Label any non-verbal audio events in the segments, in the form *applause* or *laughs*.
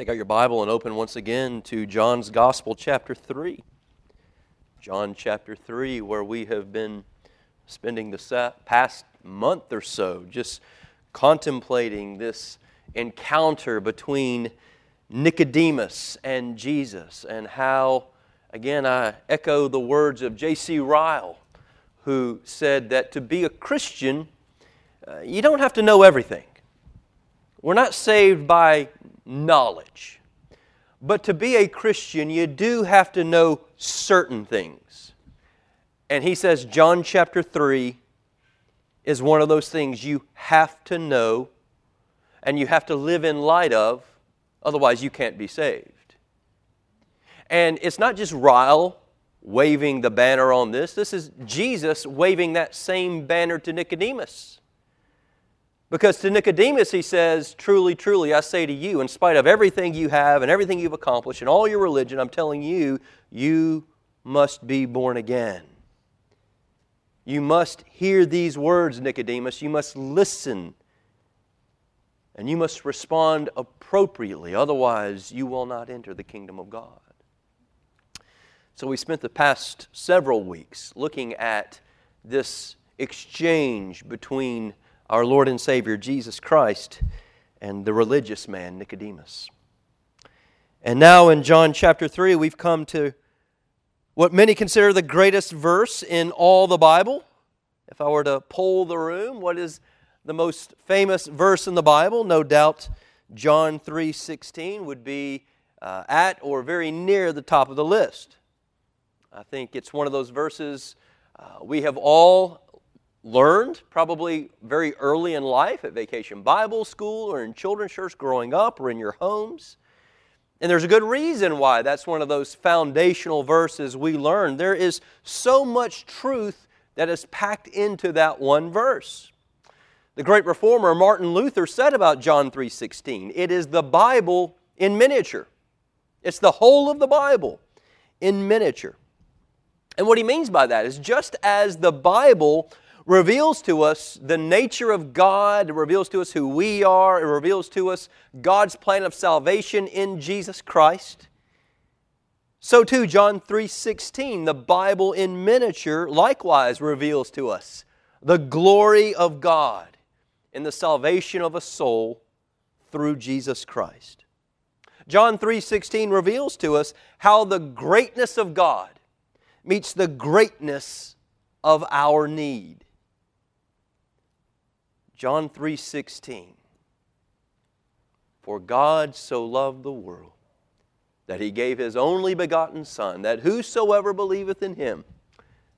Take out your Bible and open once again to John's Gospel, chapter 3. John chapter 3, where we have been spending the past month or so just contemplating this encounter between Nicodemus and Jesus, and how, again, I echo the words of J.C. Ryle, who said that to be a Christian, uh, you don't have to know everything. We're not saved by knowledge. But to be a Christian, you do have to know certain things. And he says, John chapter 3 is one of those things you have to know and you have to live in light of, otherwise, you can't be saved. And it's not just Ryle waving the banner on this, this is Jesus waving that same banner to Nicodemus. Because to Nicodemus, he says, Truly, truly, I say to you, in spite of everything you have and everything you've accomplished and all your religion, I'm telling you, you must be born again. You must hear these words, Nicodemus. You must listen. And you must respond appropriately. Otherwise, you will not enter the kingdom of God. So, we spent the past several weeks looking at this exchange between our Lord and Savior Jesus Christ and the religious man Nicodemus. And now in John chapter 3, we've come to what many consider the greatest verse in all the Bible. If I were to poll the room, what is the most famous verse in the Bible? No doubt John 3:16 would be uh, at or very near the top of the list. I think it's one of those verses uh, we have all learned probably very early in life at vacation Bible school or in children's church growing up or in your homes. And there's a good reason why that's one of those foundational verses we learn. There is so much truth that is packed into that one verse. The great reformer Martin Luther said about John 3:16, it is the Bible in miniature. It's the whole of the Bible in miniature. And what he means by that is just as the Bible reveals to us the nature of God, it reveals to us who we are, it reveals to us God's plan of salvation in Jesus Christ. So too John 3:16, the Bible in miniature likewise reveals to us the glory of God in the salvation of a soul through Jesus Christ. John 3:16 reveals to us how the greatness of God meets the greatness of our need. John 3:16 For God so loved the world that he gave his only begotten son that whosoever believeth in him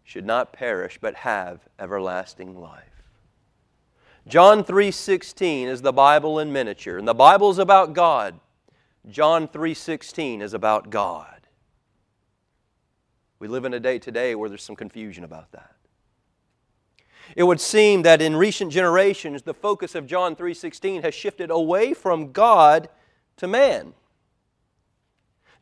should not perish but have everlasting life. John 3:16 is the Bible in miniature and the Bible is about God. John 3:16 is about God. We live in a day today where there's some confusion about that. It would seem that in recent generations the focus of John 3:16 has shifted away from God to man.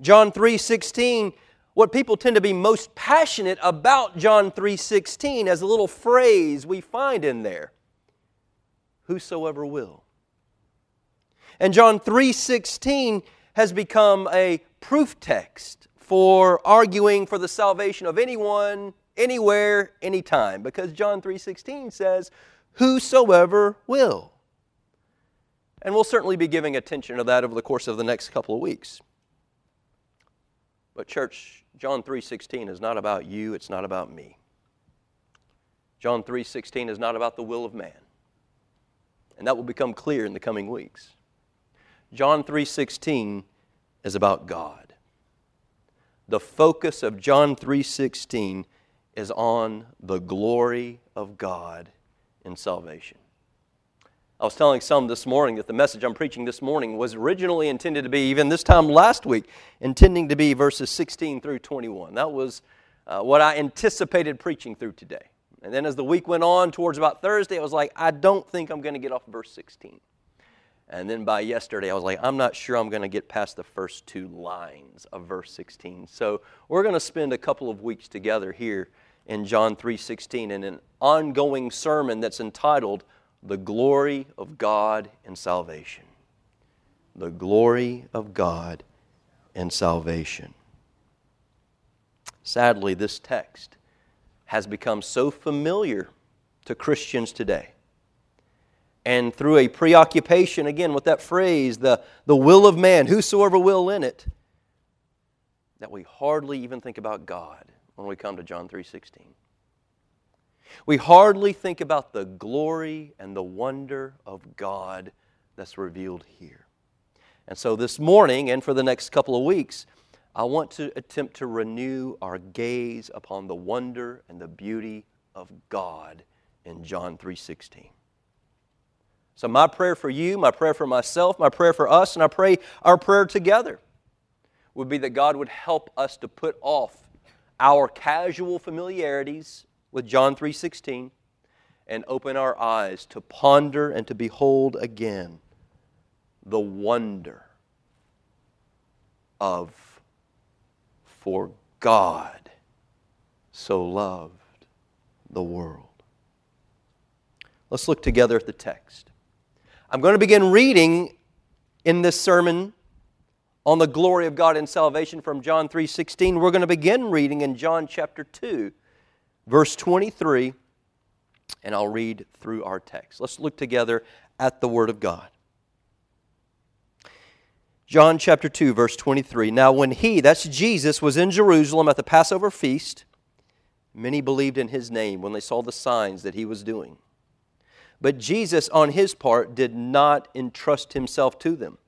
John 3:16 what people tend to be most passionate about John 3:16 as a little phrase we find in there. Whosoever will. And John 3:16 has become a proof text for arguing for the salvation of anyone anywhere, anytime, because John 3:16 says, "Whosoever will." And we'll certainly be giving attention to that over the course of the next couple of weeks. But church, John 3:16 is not about you, it's not about me. John 3:16 is not about the will of man. And that will become clear in the coming weeks. John 3:16 is about God. The focus of John 3:16 is on the glory of God in salvation. I was telling some this morning that the message I'm preaching this morning was originally intended to be, even this time last week, intending to be verses 16 through 21. That was uh, what I anticipated preaching through today. And then as the week went on, towards about Thursday, I was like, I don't think I'm going to get off verse 16. And then by yesterday, I was like, I'm not sure I'm going to get past the first two lines of verse 16. So we're going to spend a couple of weeks together here in John 3:16 in an ongoing sermon that's entitled The Glory of God and Salvation. the glory of God and salvation. Sadly, this text has become so familiar to Christians today. And through a preoccupation, again, with that phrase, the, the will of man, whosoever will in it, that we hardly even think about God when we come to John 3:16. We hardly think about the glory and the wonder of God that's revealed here. And so this morning and for the next couple of weeks, I want to attempt to renew our gaze upon the wonder and the beauty of God in John 3:16. So my prayer for you, my prayer for myself, my prayer for us, and I pray our prayer together would be that God would help us to put off our casual familiarities with John 3:16 and open our eyes to ponder and to behold again the wonder of for God so loved the world. Let's look together at the text. I'm going to begin reading in this sermon on the glory of God and salvation from John 3:16. We're going to begin reading in John chapter 2 verse 23, and I'll read through our text. Let's look together at the Word of God. John chapter 2, verse 23. Now, when he, that's Jesus, was in Jerusalem at the Passover feast, many believed in his name when they saw the signs that he was doing. But Jesus, on his part, did not entrust himself to them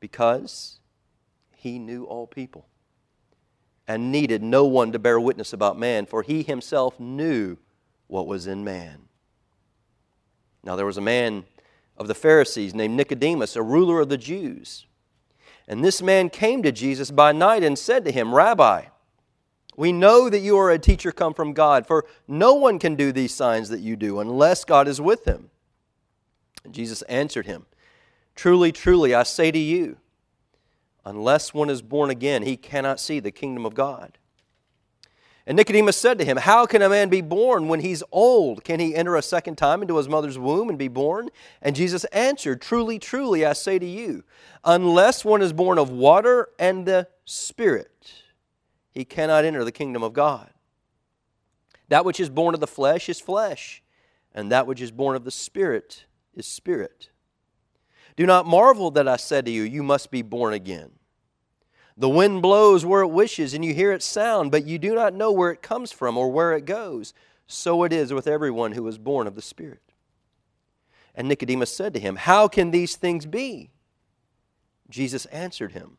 because he knew all people and needed no one to bear witness about man, for he himself knew what was in man. Now there was a man of the Pharisees named Nicodemus, a ruler of the Jews. And this man came to Jesus by night and said to him, Rabbi, we know that you are a teacher come from God, for no one can do these signs that you do unless God is with him. And Jesus answered him, Truly, truly, I say to you, Unless one is born again, he cannot see the kingdom of God. And Nicodemus said to him, How can a man be born when he's old? Can he enter a second time into his mother's womb and be born? And Jesus answered, Truly, truly, I say to you, unless one is born of water and the Spirit, he cannot enter the kingdom of God. That which is born of the flesh is flesh, and that which is born of the Spirit is spirit. Do not marvel that I said to you, You must be born again. The wind blows where it wishes, and you hear its sound, but you do not know where it comes from or where it goes. So it is with everyone who is born of the Spirit. And Nicodemus said to him, How can these things be? Jesus answered him,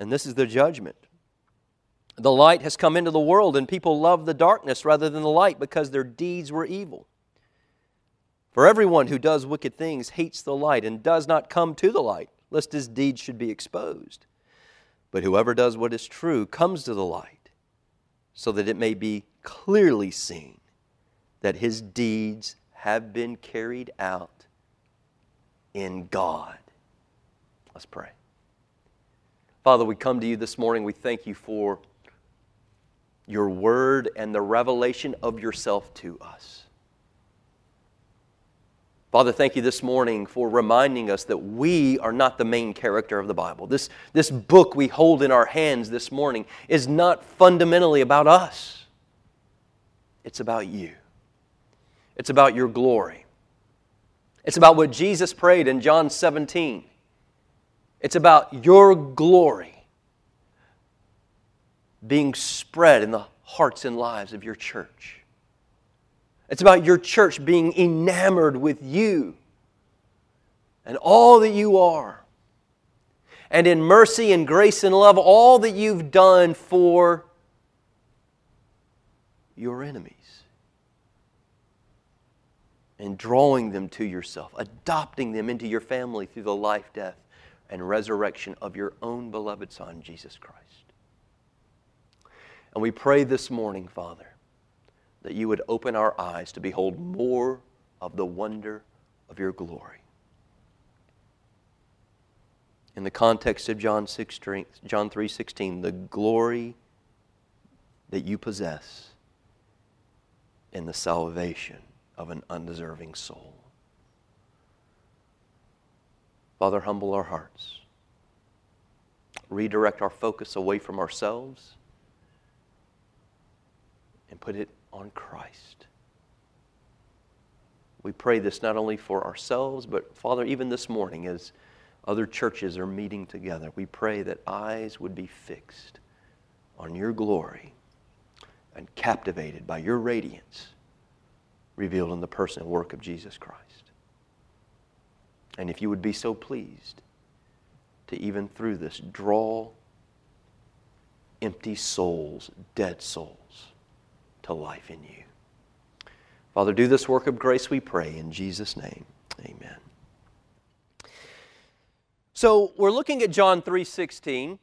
And this is the judgment. The light has come into the world, and people love the darkness rather than the light because their deeds were evil. For everyone who does wicked things hates the light and does not come to the light, lest his deeds should be exposed. But whoever does what is true comes to the light, so that it may be clearly seen that his deeds have been carried out in God. Let's pray. Father, we come to you this morning. We thank you for your word and the revelation of yourself to us. Father, thank you this morning for reminding us that we are not the main character of the Bible. This, this book we hold in our hands this morning is not fundamentally about us, it's about you. It's about your glory. It's about what Jesus prayed in John 17. It's about your glory being spread in the hearts and lives of your church. It's about your church being enamored with you and all that you are. And in mercy and grace and love, all that you've done for your enemies. And drawing them to yourself, adopting them into your family through the life, death, and resurrection of your own beloved Son, Jesus Christ. And we pray this morning, Father, that you would open our eyes to behold more of the wonder of your glory. In the context of John 6, John 3:16, the glory that you possess in the salvation of an undeserving soul. Father, humble our hearts. Redirect our focus away from ourselves and put it on Christ. We pray this not only for ourselves, but Father, even this morning as other churches are meeting together, we pray that eyes would be fixed on your glory and captivated by your radiance revealed in the person and work of Jesus Christ. And if you would be so pleased to even through this draw empty souls, dead souls to life in you. Father, do this work of grace, we pray, in Jesus' name. Amen. So we're looking at John 3:16,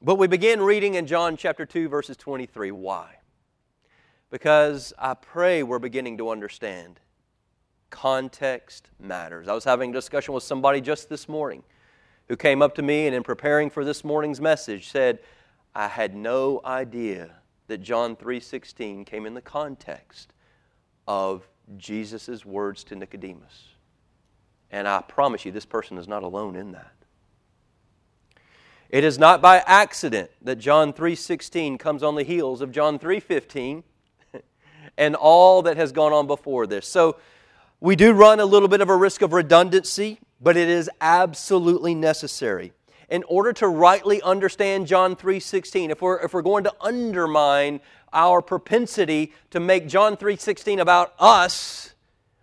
but we begin reading in John chapter 2 verses 23. Why? Because I pray we're beginning to understand context matters. I was having a discussion with somebody just this morning who came up to me and in preparing for this morning's message said, "I had no idea that John 3:16 came in the context of Jesus' words to Nicodemus. And I promise you this person is not alone in that. It is not by accident that John 3:16 comes on the heels of John 3:15 *laughs* and all that has gone on before this. So we do run a little bit of a risk of redundancy, but it is absolutely necessary. In order to rightly understand John 3:16, if we're, if we're going to undermine our propensity to make John 3:16 about us,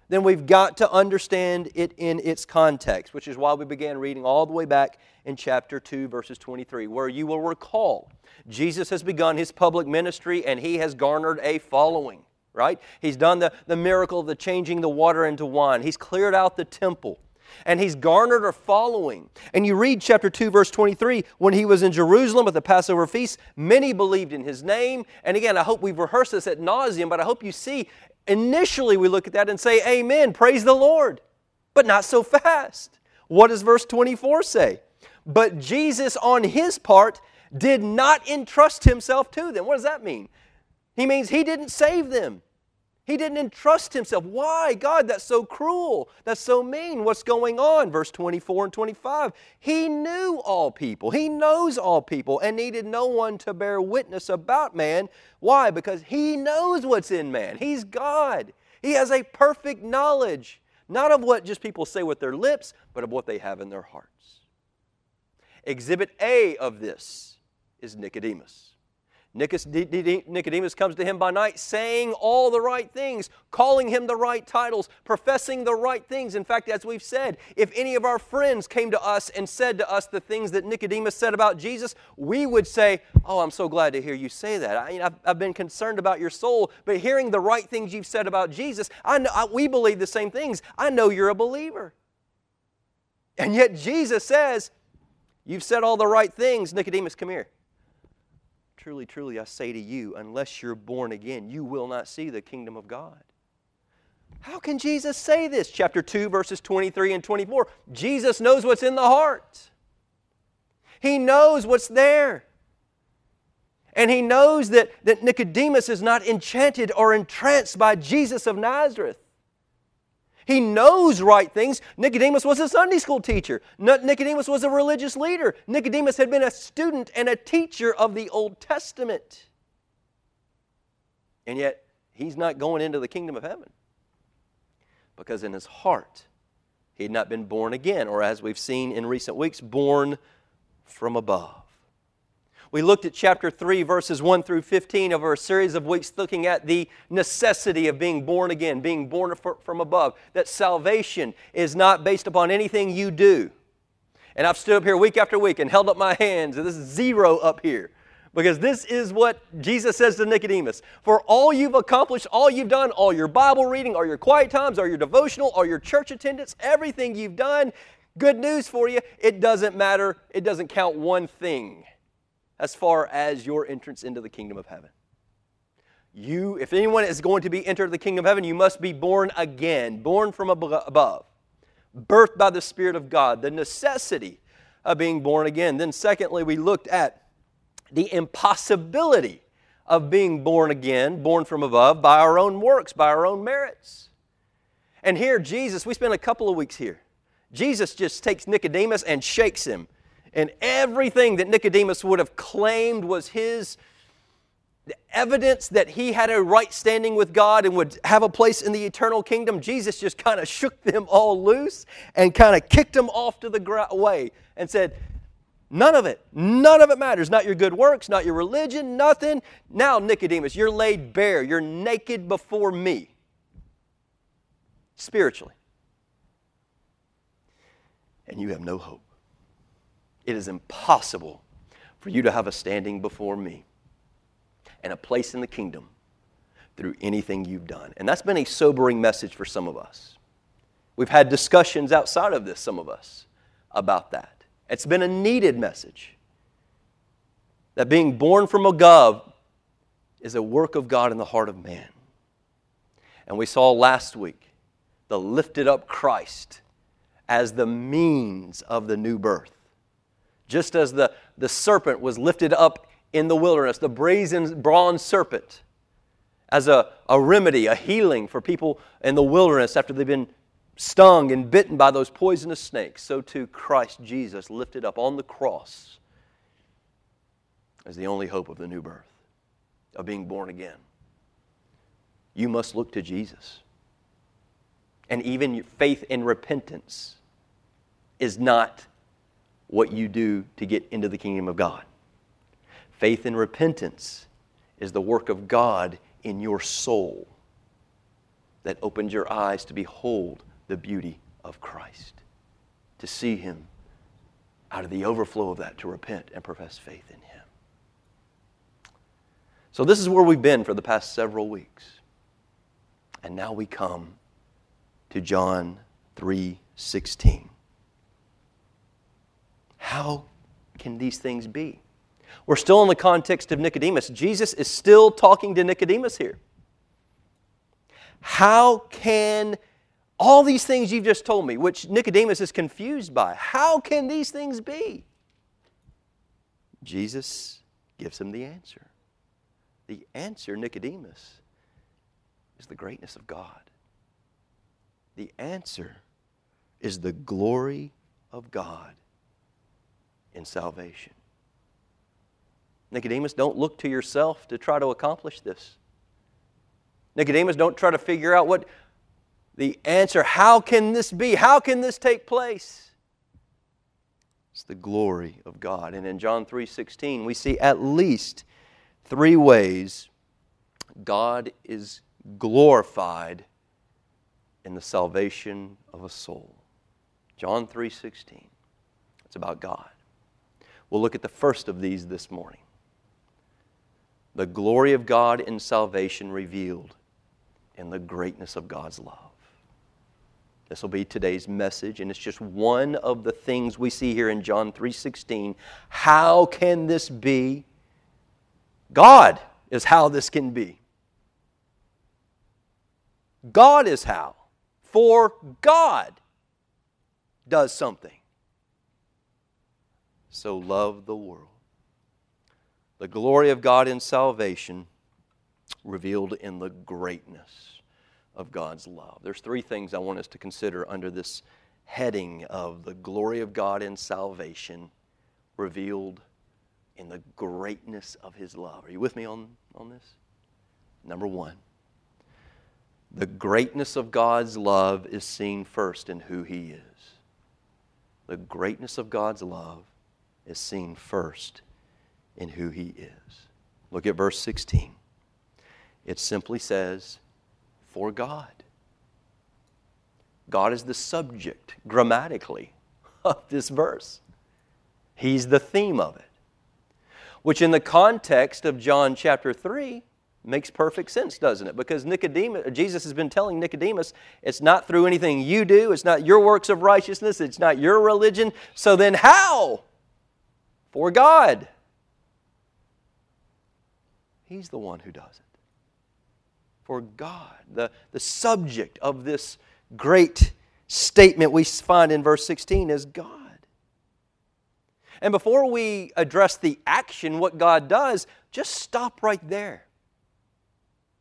then we've got to understand it in its context, which is why we began reading all the way back in chapter 2 verses 23, where you will recall Jesus has begun his public ministry and he has garnered a following, right? He's done the, the miracle of the changing the water into wine. He's cleared out the temple and he's garnered a following. And you read chapter 2, verse 23 when he was in Jerusalem at the Passover feast, many believed in his name. And again, I hope we've rehearsed this at nauseum, but I hope you see initially we look at that and say, Amen, praise the Lord. But not so fast. What does verse 24 say? But Jesus, on his part, did not entrust himself to them. What does that mean? He means he didn't save them. He didn't entrust himself. Why? God, that's so cruel. That's so mean. What's going on? Verse 24 and 25. He knew all people. He knows all people and needed no one to bear witness about man. Why? Because he knows what's in man. He's God. He has a perfect knowledge, not of what just people say with their lips, but of what they have in their hearts. Exhibit A of this is Nicodemus. Nicodemus comes to him by night saying all the right things, calling him the right titles, professing the right things. In fact, as we've said, if any of our friends came to us and said to us the things that Nicodemus said about Jesus, we would say, Oh, I'm so glad to hear you say that. I, have I've been concerned about your soul, but hearing the right things you've said about Jesus, I know, I, we believe the same things. I know you're a believer. And yet Jesus says, You've said all the right things. Nicodemus, come here. Truly, truly, I say to you, unless you're born again, you will not see the kingdom of God. How can Jesus say this? Chapter 2, verses 23 and 24. Jesus knows what's in the heart, He knows what's there. And He knows that, that Nicodemus is not enchanted or entranced by Jesus of Nazareth. He knows right things. Nicodemus was a Sunday school teacher. Nicodemus was a religious leader. Nicodemus had been a student and a teacher of the Old Testament. And yet, he's not going into the kingdom of heaven. because in his heart he had not been born again, or as we've seen in recent weeks, born from above. We looked at chapter 3, verses 1 through 15 over a series of weeks, looking at the necessity of being born again, being born from above, that salvation is not based upon anything you do. And I've stood up here week after week and held up my hands, and this is zero up here. Because this is what Jesus says to Nicodemus. For all you've accomplished, all you've done, all your Bible reading, all your quiet times, all your devotional, all your church attendance, everything you've done, good news for you, it doesn't matter. It doesn't count one thing as far as your entrance into the kingdom of heaven. You, if anyone is going to be entered the kingdom of heaven, you must be born again, born from above, birthed by the Spirit of God, the necessity of being born again. Then, secondly, we looked at the impossibility of being born again, born from above, by our own works, by our own merits. And here, Jesus, we spent a couple of weeks here. Jesus just takes Nicodemus and shakes him. And everything that Nicodemus would have claimed was his evidence that he had a right standing with God and would have a place in the eternal kingdom, Jesus just kind of shook them all loose and kind of kicked them off to the way and said, None of it. None of it matters. Not your good works, not your religion, nothing. Now, Nicodemus, you're laid bare. You're naked before me. Spiritually. And you have no hope. It is impossible for you to have a standing before me and a place in the kingdom through anything you've done. And that's been a sobering message for some of us. We've had discussions outside of this, some of us, about that. It's been a needed message. That being born from above is a work of God in the heart of man. And we saw last week the lifted up Christ as the means of the new birth. Just as the, the serpent was lifted up in the wilderness, the brazen bronze serpent, as a, a remedy, a healing for people in the wilderness after they've been stung and bitten by those poisonous snakes, so too Christ Jesus lifted up on the cross as the only hope of the new birth, of being born again. You must look to Jesus. And even faith in repentance is not what you do to get into the kingdom of God. Faith and repentance is the work of God in your soul that opens your eyes to behold the beauty of Christ, to see Him out of the overflow of that, to repent and profess faith in Him. So, this is where we've been for the past several weeks. And now we come to John 3 16. How can these things be? We're still in the context of Nicodemus. Jesus is still talking to Nicodemus here. How can all these things you've just told me, which Nicodemus is confused by, how can these things be? Jesus gives him the answer. The answer, Nicodemus, is the greatness of God. The answer is the glory of God in salvation. Nicodemus, don't look to yourself to try to accomplish this. Nicodemus, don't try to figure out what, the answer how can this be? How can this take place? It's the glory of God. And in John 3:16, we see at least three ways God is glorified in the salvation of a soul. John 3:16. It's about God. We'll look at the first of these this morning. The glory of God in salvation revealed in the greatness of God's love. This will be today's message and it's just one of the things we see here in John 3:16. How can this be? God is how this can be. God is how. For God does something. So love the world. The glory of God in salvation revealed in the greatness of God's love. There's three things I want us to consider under this heading of the glory of God in salvation revealed in the greatness of his love. Are you with me on, on this? Number one, The greatness of God's love is seen first in who He is. The greatness of God's love is seen first in who He is. Look at verse 16. It simply says, For God. God is the subject, grammatically, *laughs* of this verse. He's the theme of it. Which, in the context of John chapter 3, makes perfect sense, doesn't it? Because Nicodemus, Jesus has been telling Nicodemus, it's not through anything you do, it's not your works of righteousness, it's not your religion. So then, how? For God. He's the one who does it. For God, the, the subject of this great statement we find in verse 16 is God. And before we address the action, what God does, just stop right there.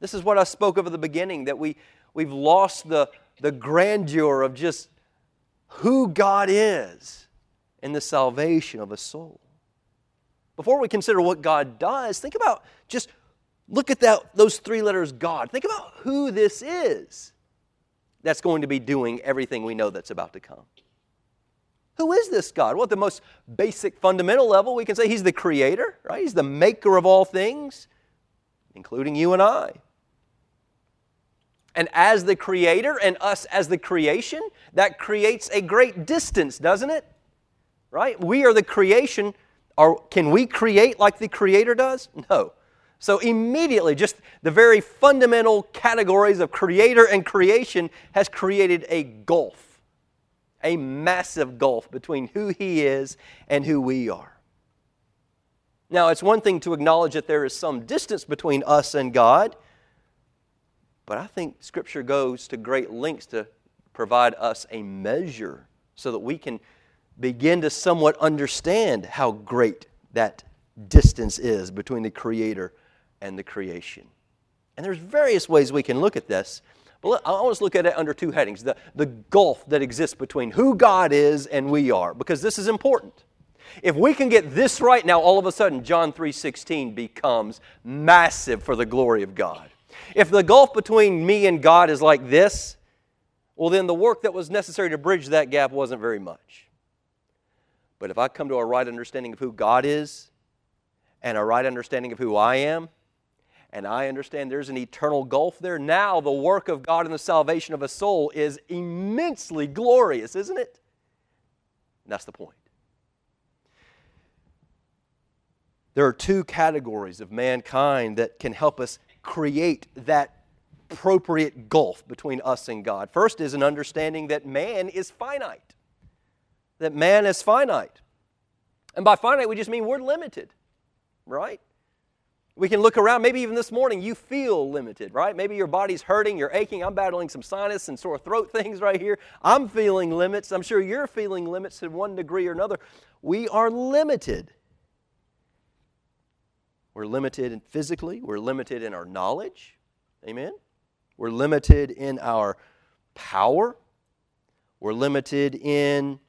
This is what I spoke of at the beginning that we, we've lost the, the grandeur of just who God is in the salvation of a soul. Before we consider what God does, think about just look at that, those three letters God. Think about who this is that's going to be doing everything we know that's about to come. Who is this God? Well, at the most basic fundamental level, we can say He's the creator, right? He's the maker of all things, including you and I. And as the creator and us as the creation, that creates a great distance, doesn't it? Right? We are the creation. Are, can we create like the creator does? No. So, immediately, just the very fundamental categories of creator and creation has created a gulf, a massive gulf between who He is and who we are. Now, it's one thing to acknowledge that there is some distance between us and God, but I think Scripture goes to great lengths to provide us a measure so that we can begin to somewhat understand how great that distance is between the Creator and the creation. And there's various ways we can look at this. But I to look at it under two headings the, the gulf that exists between who God is and we are, because this is important. If we can get this right now, all of a sudden John 3:16 becomes massive for the glory of God. If the gulf between me and God is like this, well then the work that was necessary to bridge that gap wasn't very much. But if I come to a right understanding of who God is and a right understanding of who I am, and I understand there's an eternal gulf there. Now, the work of God in the salvation of a soul is immensely glorious, isn't it? And that's the point. There are two categories of mankind that can help us create that appropriate gulf between us and God. First is an understanding that man is finite. That man is finite. And by finite, we just mean we're limited, right? We can look around, maybe even this morning, you feel limited, right? Maybe your body's hurting, you're aching. I'm battling some sinus and sore throat *laughs* things right here. I'm feeling limits. I'm sure you're feeling limits to one degree or another. We are limited. We're limited physically, we're limited in our knowledge. Amen? We're limited in our power. We're limited in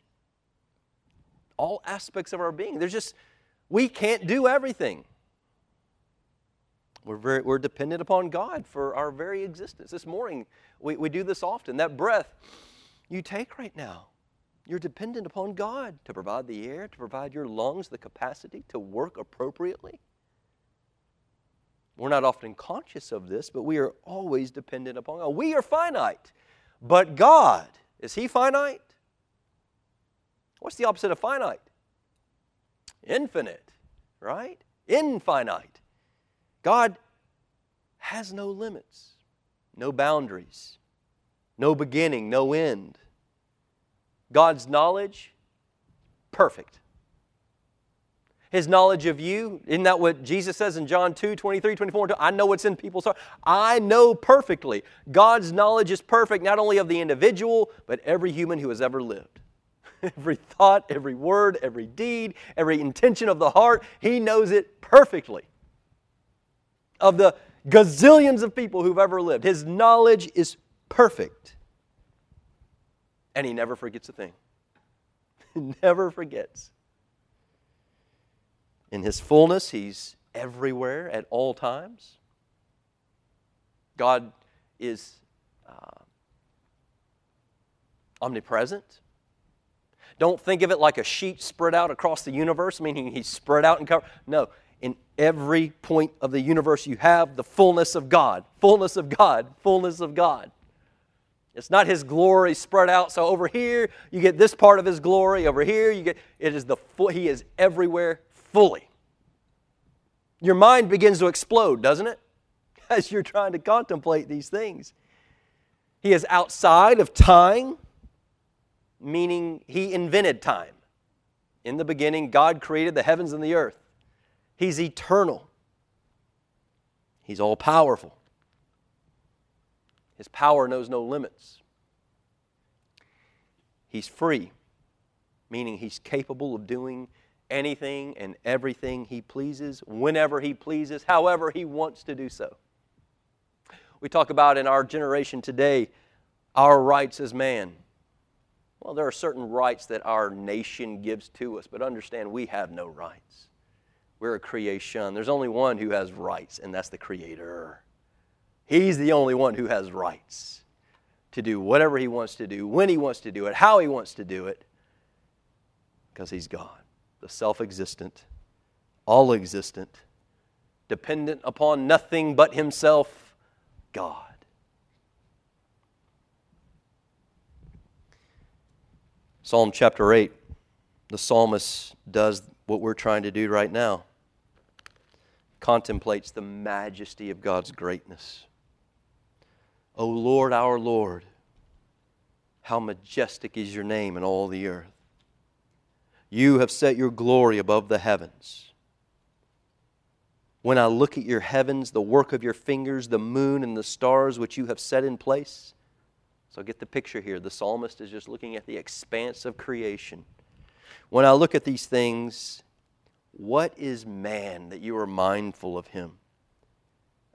all aspects of our being. There's just, we can't do everything. We're, very, we're dependent upon God for our very existence. This morning, we, we do this often. That breath you take right now, you're dependent upon God to provide the air, to provide your lungs the capacity to work appropriately. We're not often conscious of this, but we are always dependent upon God. We are finite, but God, is He finite? What's the opposite of finite? Infinite, right? Infinite. God has no limits, no boundaries, no beginning, no end. God's knowledge, perfect. His knowledge of you, isn't that what Jesus says in John 2 23, 24? I know what's in people's heart. I know perfectly. God's knowledge is perfect, not only of the individual, but every human who has ever lived. *laughs* every thought, every word, every deed, every intention of the heart, He knows it perfectly of the gazillions of people who've ever lived. His knowledge is perfect. And he never forgets a thing. *laughs* He never forgets. In his fullness, he's everywhere at all times. God is uh, omnipresent. Don't think of it like a sheet spread out across the universe, meaning he's spread out and covered. No, in every point of the universe, you have the fullness of God, fullness of God, fullness of God. It's not his glory spread out. So over here, you get this part of his glory. Over here, you get it is the full, he is everywhere fully. Your mind begins to explode, doesn't it? *laughs* As you're trying to contemplate these things. He is outside of time, meaning he invented time. In the beginning, God created the heavens and the earth. He's eternal. He's all powerful. His power knows no limits. He's free, meaning he's capable of doing anything and everything he pleases, whenever he pleases, however he wants to do so. We talk about in our generation today our rights as man. Well, there are certain rights that our nation gives to us, but understand we have no rights. We're a creation. There's only one who has rights, and that's the Creator. He's the only one who has rights to do whatever he wants to do, when he wants to do it, how he wants to do it, because he's God, the self existent, all existent, dependent upon nothing but himself, God. Psalm chapter 8, the psalmist does what we're trying to do right now contemplates the majesty of God's greatness. O Lord, our Lord, how majestic is your name in all the earth. You have set your glory above the heavens. When I look at your heavens, the work of your fingers, the moon and the stars which you have set in place. So get the picture here. The psalmist is just looking at the expanse of creation. When I look at these things, what is man that you are mindful of him?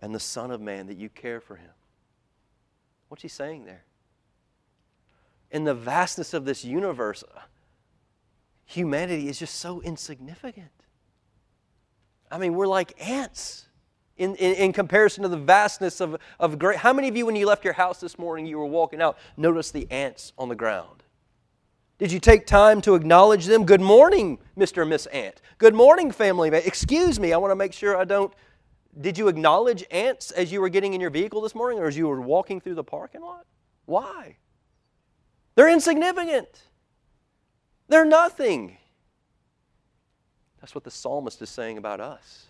And the Son of Man that you care for him? What's he saying there? In the vastness of this universe, humanity is just so insignificant. I mean, we're like ants in, in, in, comparison to the vastness of, of great. How many of you, when you left your house this morning, you were walking out, noticed the ants on the ground? Did you take time to acknowledge them? Good morning, Mr. and Miss Ant. Good morning, family. Excuse me, I want to make sure I don't did you acknowledge ants as you were getting in your vehicle this morning or as you were walking through the parking lot? Why? They're insignificant. They're nothing. That's what the psalmist is saying about us.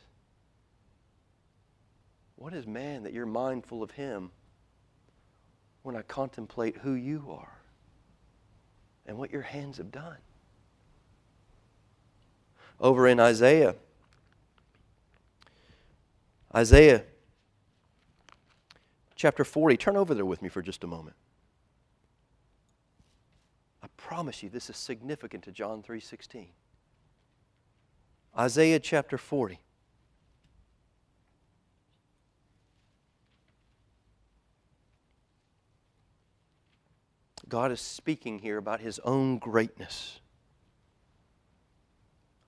What is man that you're mindful of him when I contemplate who you are and what your hands have done? Over in Isaiah Isaiah chapter 40. Turn over there with me for just a moment. I promise you this is significant to John 3:16. Isaiah chapter 40. God is speaking here about his own greatness.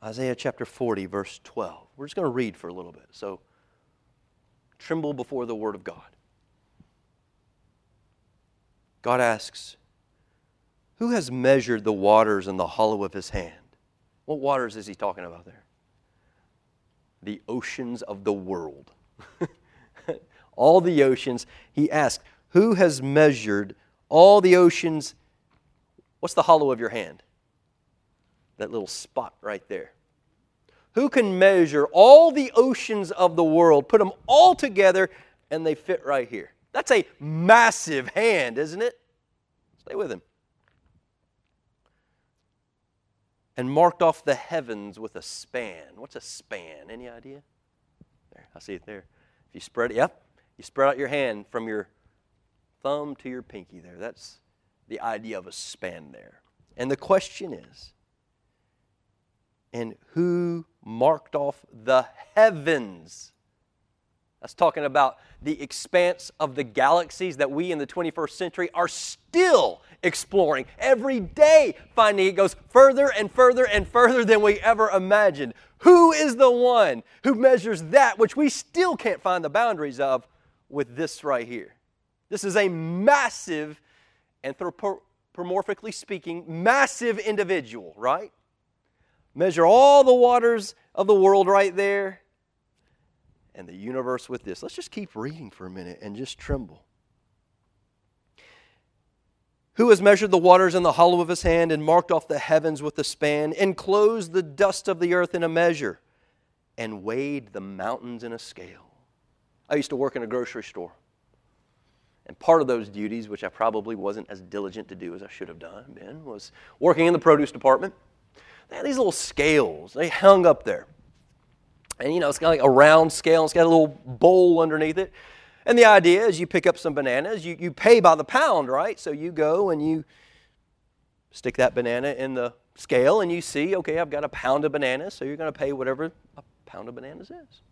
Isaiah chapter 40, verse 12. We're just going to read for a little bit. So tremble before the Word of God. God asks, Who has measured the waters in the hollow of his hand? What waters is he talking about there? The oceans of the world. *laughs* all the oceans. He asks, Who has measured all the oceans? What's the hollow of your hand? That little spot right there. Who can measure all the oceans of the world, put them all together, and they fit right here? That's a massive hand, isn't it? Stay with him. And marked off the heavens with a span. What's a span? Any idea? There, I see it there. If you spread it, yep, you spread out your hand from your thumb to your pinky there. That's the idea of a span there. And the question is, and who marked off the heavens. That's talking about the expanse of the galaxies that we in the 21st century are still exploring. Every day, finding it goes further and further and further than we ever imagined. Who is the one who measures that which we still can't find the boundaries of with this right here? This is a massive, anthropomorphically speaking, massive individual, right? Measure all the waters of the world right there and the universe with this. Let's just keep reading for a minute and just tremble. Who has measured the waters in the hollow of his hand and marked off the heavens with a span, enclosed the dust of the earth in a measure, and weighed the mountains in a scale? I used to work in a grocery store. And part of those duties, which I probably wasn't as diligent to do as I should have done, been, was working in the produce department. They had these little scales. They hung up there. And you know, it's got like a round scale, it's got a little bowl underneath it. And the idea is you pick up some bananas, you, you pay by the pound, right? So you go and you stick that banana in the scale and you see, okay, I've got a pound of bananas, so you're going to pay whatever a pound of bananas is.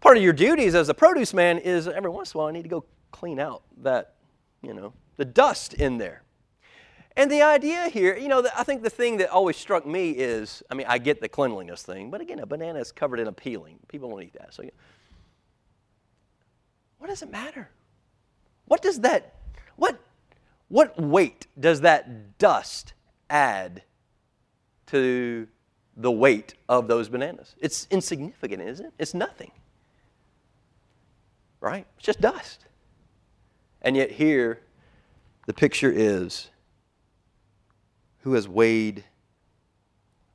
Part of your duties as a produce man is every once in a while I need to go clean out that, you know, the dust in there. And the idea here, you know, I think the thing that always struck me is, I mean, I get the cleanliness thing, but again, a banana is covered in a peeling. People don't eat that. So, what does it matter? What does that, what, what weight does that dust add to the weight of those bananas? It's insignificant, isn't it? It's nothing. Right? It's just dust. And yet, here, the picture is who has weighed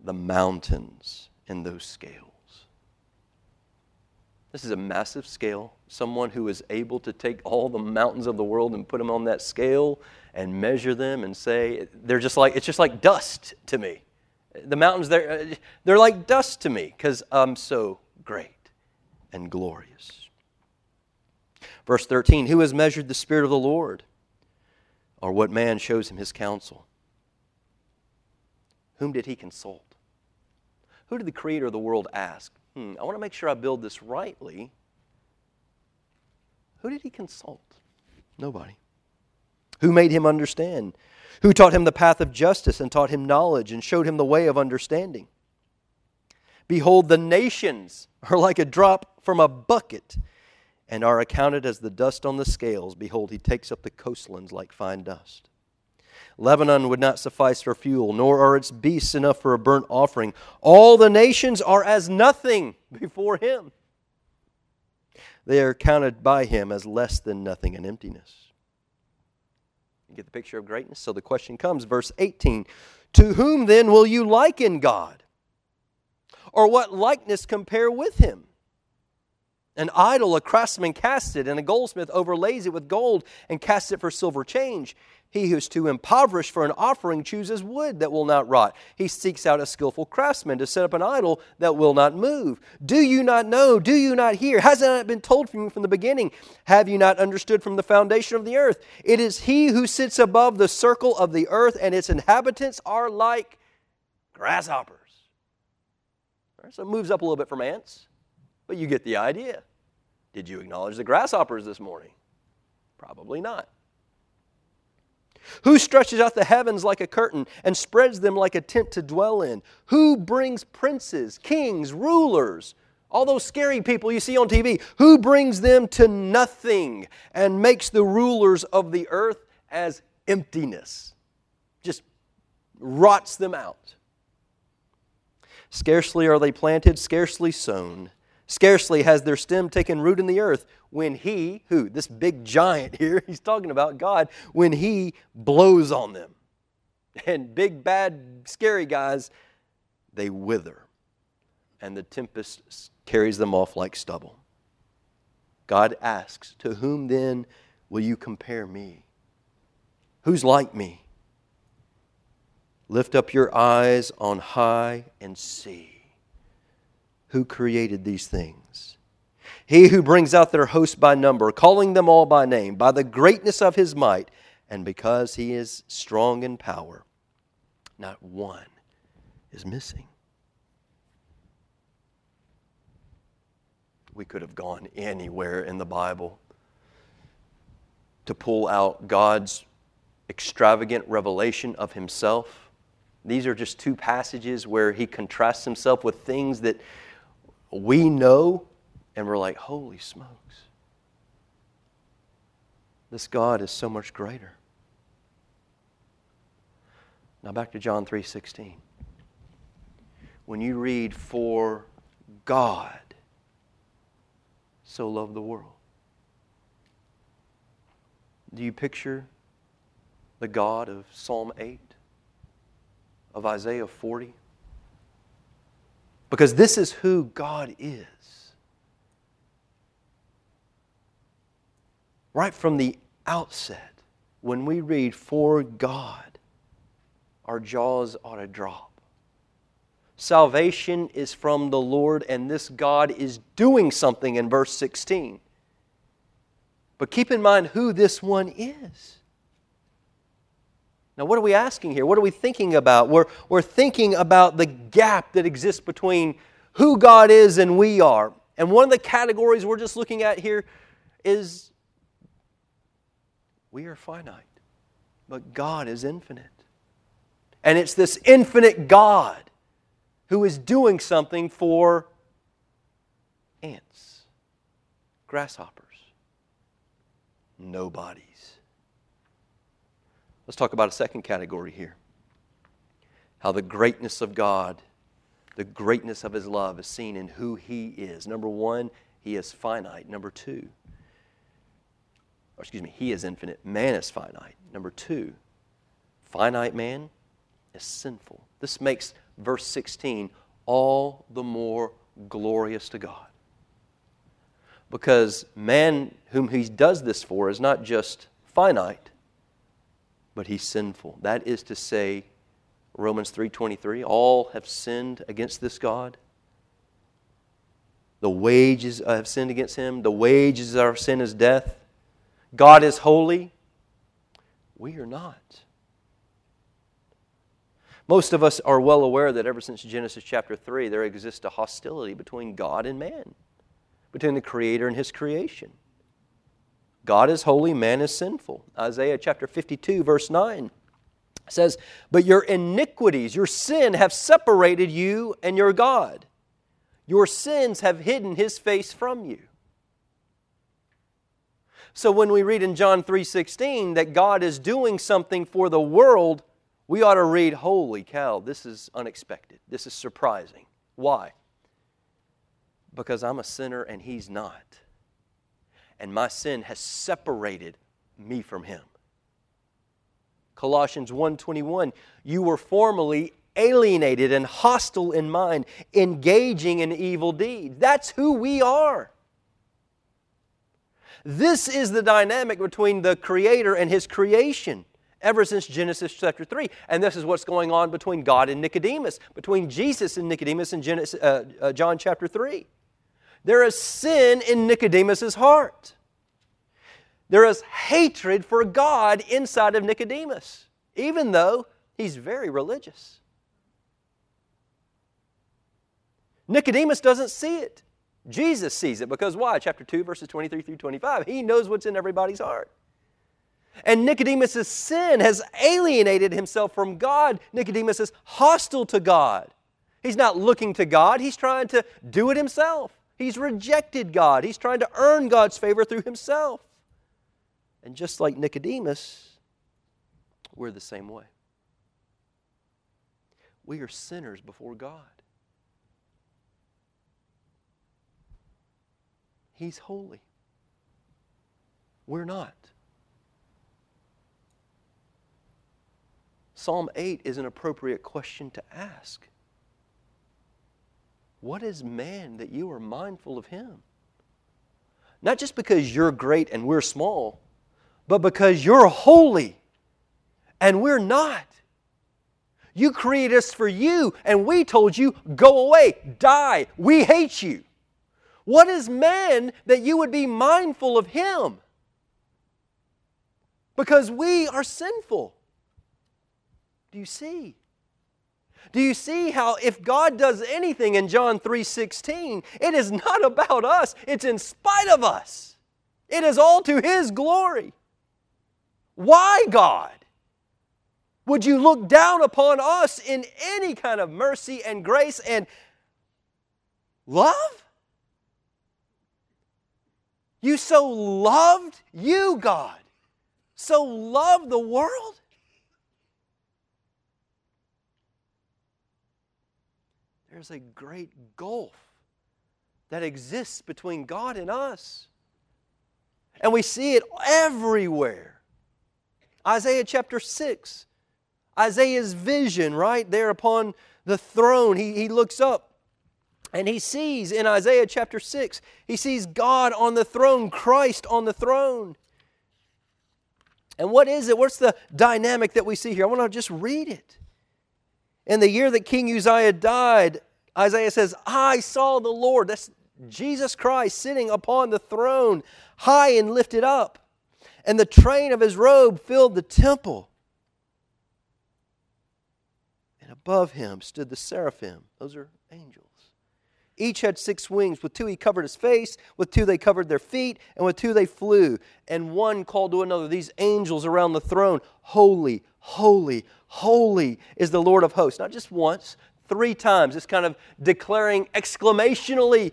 the mountains in those scales. This is a massive scale. Someone who is able to take all the mountains of the world and put them on that scale and measure them and say, they're just like, it's just like dust to me. The mountains, they're, they're like dust to me because I'm so great and glorious. Verse 13 Who has measured the Spirit of the Lord? Or what man shows him his counsel? Whom did he consult? Who did the creator of the world ask? Hmm, I want to make sure I build this rightly. Who did he consult? Nobody. Who made him understand? Who taught him the path of justice and taught him knowledge and showed him the way of understanding? Behold, the nations are like a drop from a bucket and are accounted as the dust on the scales. Behold, he takes up the coastlands like fine dust. Lebanon would not suffice for fuel, nor are its beasts enough for a burnt offering. All the nations are as nothing *laughs* before him. They are counted by him as less than nothing and emptiness. You get the picture of greatness? So the question comes, verse 18 To whom then will you liken God? Or what likeness compare with him? An idol, a craftsman casts it, and a goldsmith overlays it with gold and casts it for silver change. He who is too impoverished for an offering chooses wood that will not rot. He seeks out a skillful craftsman to set up an idol that will not move. Do you not know? Do you not hear? Has it not been told from you from the beginning? Have you not understood from the foundation of the earth? It is he who sits above the circle of the earth, and its inhabitants are like grasshoppers. so it moves up a little bit from ants, but you get the idea. Did you acknowledge the grasshoppers this morning? Probably not. Who stretches out the heavens like a curtain and spreads them like a tent to dwell in? Who brings princes, kings, rulers, all those scary people you see on TV? Who brings them to nothing and makes the rulers of the earth as emptiness? Just rots them out. Scarcely are they planted, scarcely sown. Scarcely has their stem taken root in the earth when he, who, this big giant here, *laughs* he's talking about God, when he blows on them. And big, bad, scary guys, they wither. And the tempest carries them off like stubble. God asks, To whom then will you compare me? Who's like me? Lift up your eyes on high and see who created these things. He who brings out their host by number, calling them all by name, by the greatness of his might, and because he is strong in power, not one is missing. We could have gone anywhere in the Bible to pull out God's extravagant revelation of himself. These are just two passages where he contrasts himself with things that we know and we're like, holy smokes. This God is so much greater. Now back to John 3:16. When you read for God so loved the world. Do you picture the God of Psalm 8, of Isaiah 40? Because this is who God is. Right from the outset, when we read for God, our jaws ought to drop. Salvation is from the Lord, and this God is doing something in verse 16. But keep in mind who this one is. Now, what are we asking here? What are we thinking about? We're, we're thinking about the gap that exists between who God is and we are. And one of the categories we're just looking at here is we are finite, but God is infinite. And it's this infinite God who is doing something for ants, grasshoppers, nobodies. Let's talk about a second category here how the greatness of God, the greatness of His love is seen in who He is. Number one, He is finite. Number two, or excuse me, He is infinite. Man is finite. Number two, finite man is sinful. This makes verse 16 all the more glorious to God. Because man whom he does this for is not just finite, but he's sinful. That is to say, Romans 3:23, all have sinned against this God. The wages uh, have sinned against him. The wages of our sin is death. God is holy. We are not. Most of us are well aware that ever since Genesis chapter 3, there exists a hostility between God and man, between the Creator and His creation. God is holy, man is sinful. Isaiah chapter 52, verse 9 says, But your iniquities, your sin, have separated you and your God. Your sins have hidden His face from you. So when we read in John 3:16 that God is doing something for the world, we ought to read, Holy cow, this is unexpected. This is surprising. Why? Because I'm a sinner and he's not. And my sin has separated me from him. Colossians 1:21 You were formerly alienated and hostile in mind, engaging in evil deeds. That's who we are. This is the dynamic between the creator and his creation ever since Genesis chapter 3. And this is what's going on between God and Nicodemus, between Jesus and Nicodemus in Genesis, uh, uh, John chapter 3. There is sin in Nicodemus's heart. There is hatred for God inside of Nicodemus, even though he's very religious. Nicodemus doesn't see it. Jesus sees it because why? Chapter 2, verses 23 through 25. He knows what's in everybody's heart. And Nicodemus' sin has alienated himself from God. Nicodemus is hostile to God. He's not looking to God, he's trying to do it himself. He's rejected God. He's trying to earn God's favor through himself. And just like Nicodemus, we're the same way. We are sinners before God. He's holy. We're not. Psalm 8 is an appropriate question to ask. What is man that you are mindful of him? Not just because you're great and we're small, but because you're holy and we're not. You created us for you, and we told you, go away, die, we hate you. What is man that you would be mindful of him? Because we are sinful. Do you see? Do you see how if God does anything in John 3:16, it is not about us, it's in spite of us. It is all to his glory. Why, God? Would you look down upon us in any kind of mercy and grace and love? You so loved you, God. so loved the world? There's a great gulf that exists between God and us. And we see it everywhere. Isaiah chapter 6, Isaiah's vision, right there upon the throne, he, he looks up and he sees in Isaiah chapter 6, he sees God on the throne, Christ on the throne. And what is it? What's the dynamic that we see here? I want to just read it. In the year that King Uzziah died, Isaiah says, I saw the Lord. That's Jesus Christ sitting upon the throne, high and lifted up. And the train of his robe filled the temple. And above him stood the seraphim. Those are angels. Each had six wings. With two he covered his face, with two they covered their feet, and with two they flew. And one called to another, these angels around the throne, Holy, holy, holy is the Lord of hosts. Not just once, three times. It's kind of declaring exclamationally,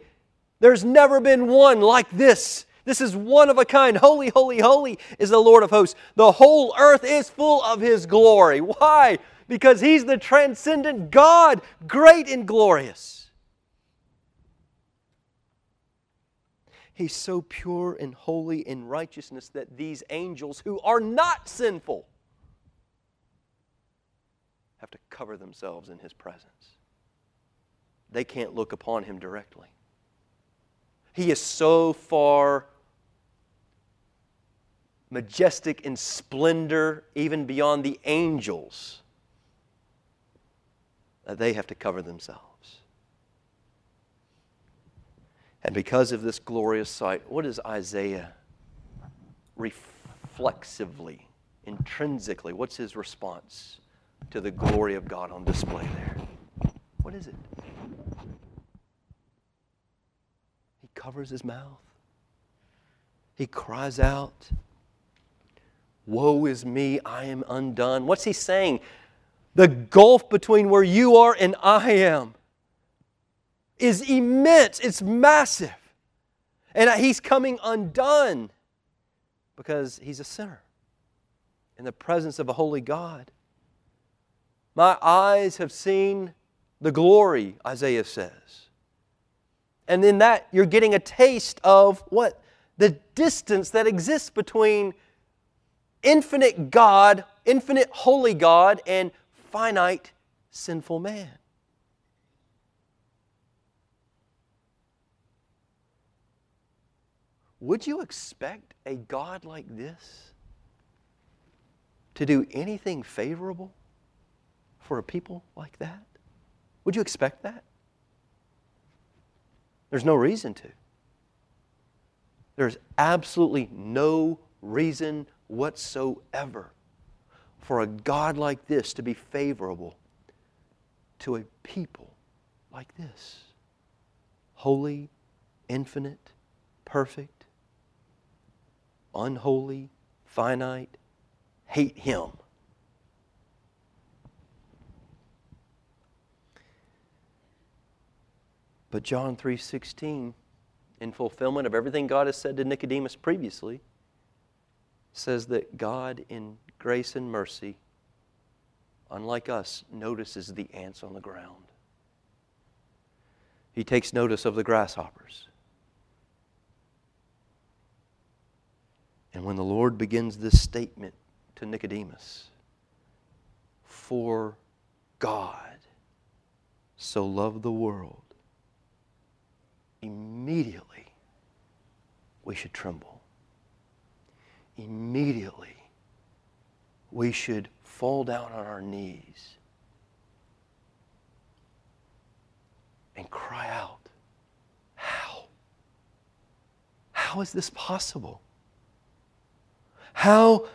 There's never been one like this. This is one of a kind. Holy, holy, holy is the Lord of hosts. The whole earth is full of his glory. Why? Because he's the transcendent God, great and glorious. He's so pure and holy in righteousness that these angels, who are not sinful, have to cover themselves in His presence. They can't look upon Him directly. He is so far majestic in splendor, even beyond the angels, that they have to cover themselves. And because of this glorious sight, what is Isaiah reflexively, intrinsically, what's his response to the glory of God on display there? What is it? He covers his mouth. He cries out, Woe is me, I am undone. What's he saying? The gulf between where you are and I am is immense, it's massive. And he's coming undone because he's a sinner in the presence of a holy God. My eyes have seen the glory, Isaiah says. And in that, you're getting a taste of what? The distance that exists between infinite God, infinite holy God, and finite sinful man. Would you expect a God like this to do anything favorable for a people like that? Would you expect that? There's no reason to. There's absolutely no reason whatsoever for a God like this to be favorable to a people like this. Holy, infinite, perfect, unholy, finite, hate him. But John 3:16 in fulfillment of everything God has said to Nicodemus previously says that God in grace and mercy unlike us notices the ants on the ground. He takes notice of the grasshoppers. And when the Lord begins this statement to Nicodemus, for God so loved the world, immediately we should tremble. Immediately we should fall down on our knees and cry out, How? How is this possible? How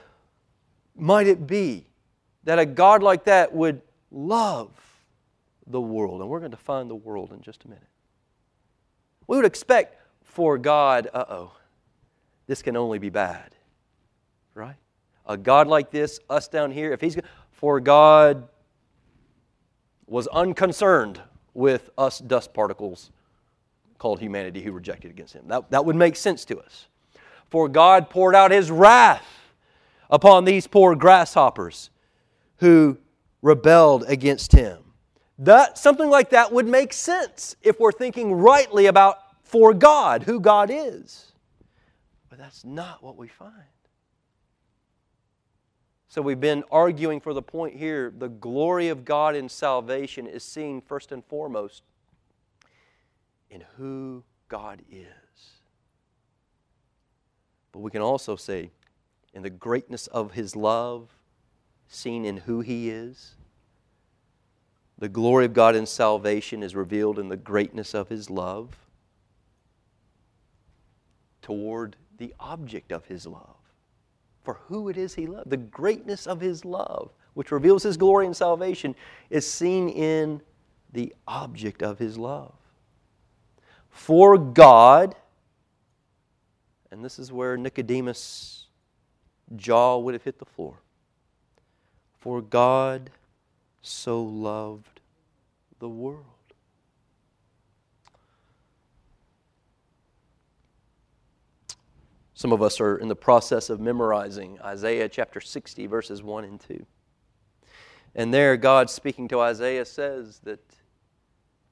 might it be that a God like that would love the world? And we're going to find the world in just a minute. We would expect for God, uh oh, this can only be bad, right? A God like this, us down here, if He's for God was unconcerned with us dust particles called humanity who rejected against Him. That, that would make sense to us. For God poured out His wrath upon these poor grasshoppers who rebelled against him. That, something like that would make sense if we're thinking rightly about for God, who God is. But that's not what we find. So we've been arguing for the point here the glory of God in salvation is seen first and foremost in who God is. But we can also say in the greatness of His love, seen in who He is. The glory of God in salvation is revealed in the greatness of His love toward the object of His love for who it is he loved. The greatness of his love, which reveals his glory and salvation, is seen in the object of his love. For God, and this is where Nicodemus' jaw would have hit the floor. For God so loved the world Some of us are in the process of memorizing Isaiah chapter 60, verses 1 and 2. And there, God speaking to Isaiah says that,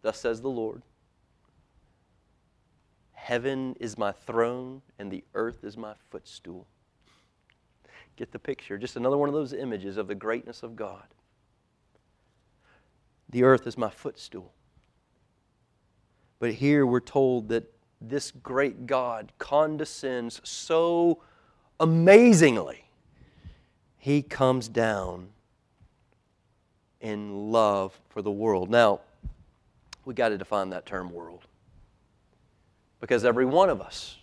Thus says the Lord, Heaven is my throne, and the earth is my footstool. Get the picture. Just another one of those images of the greatness of God. The earth is my footstool. But here we're told that this great God condescends so amazingly. He comes down in love for the world. Now, we got to define that term world. Because every one of us,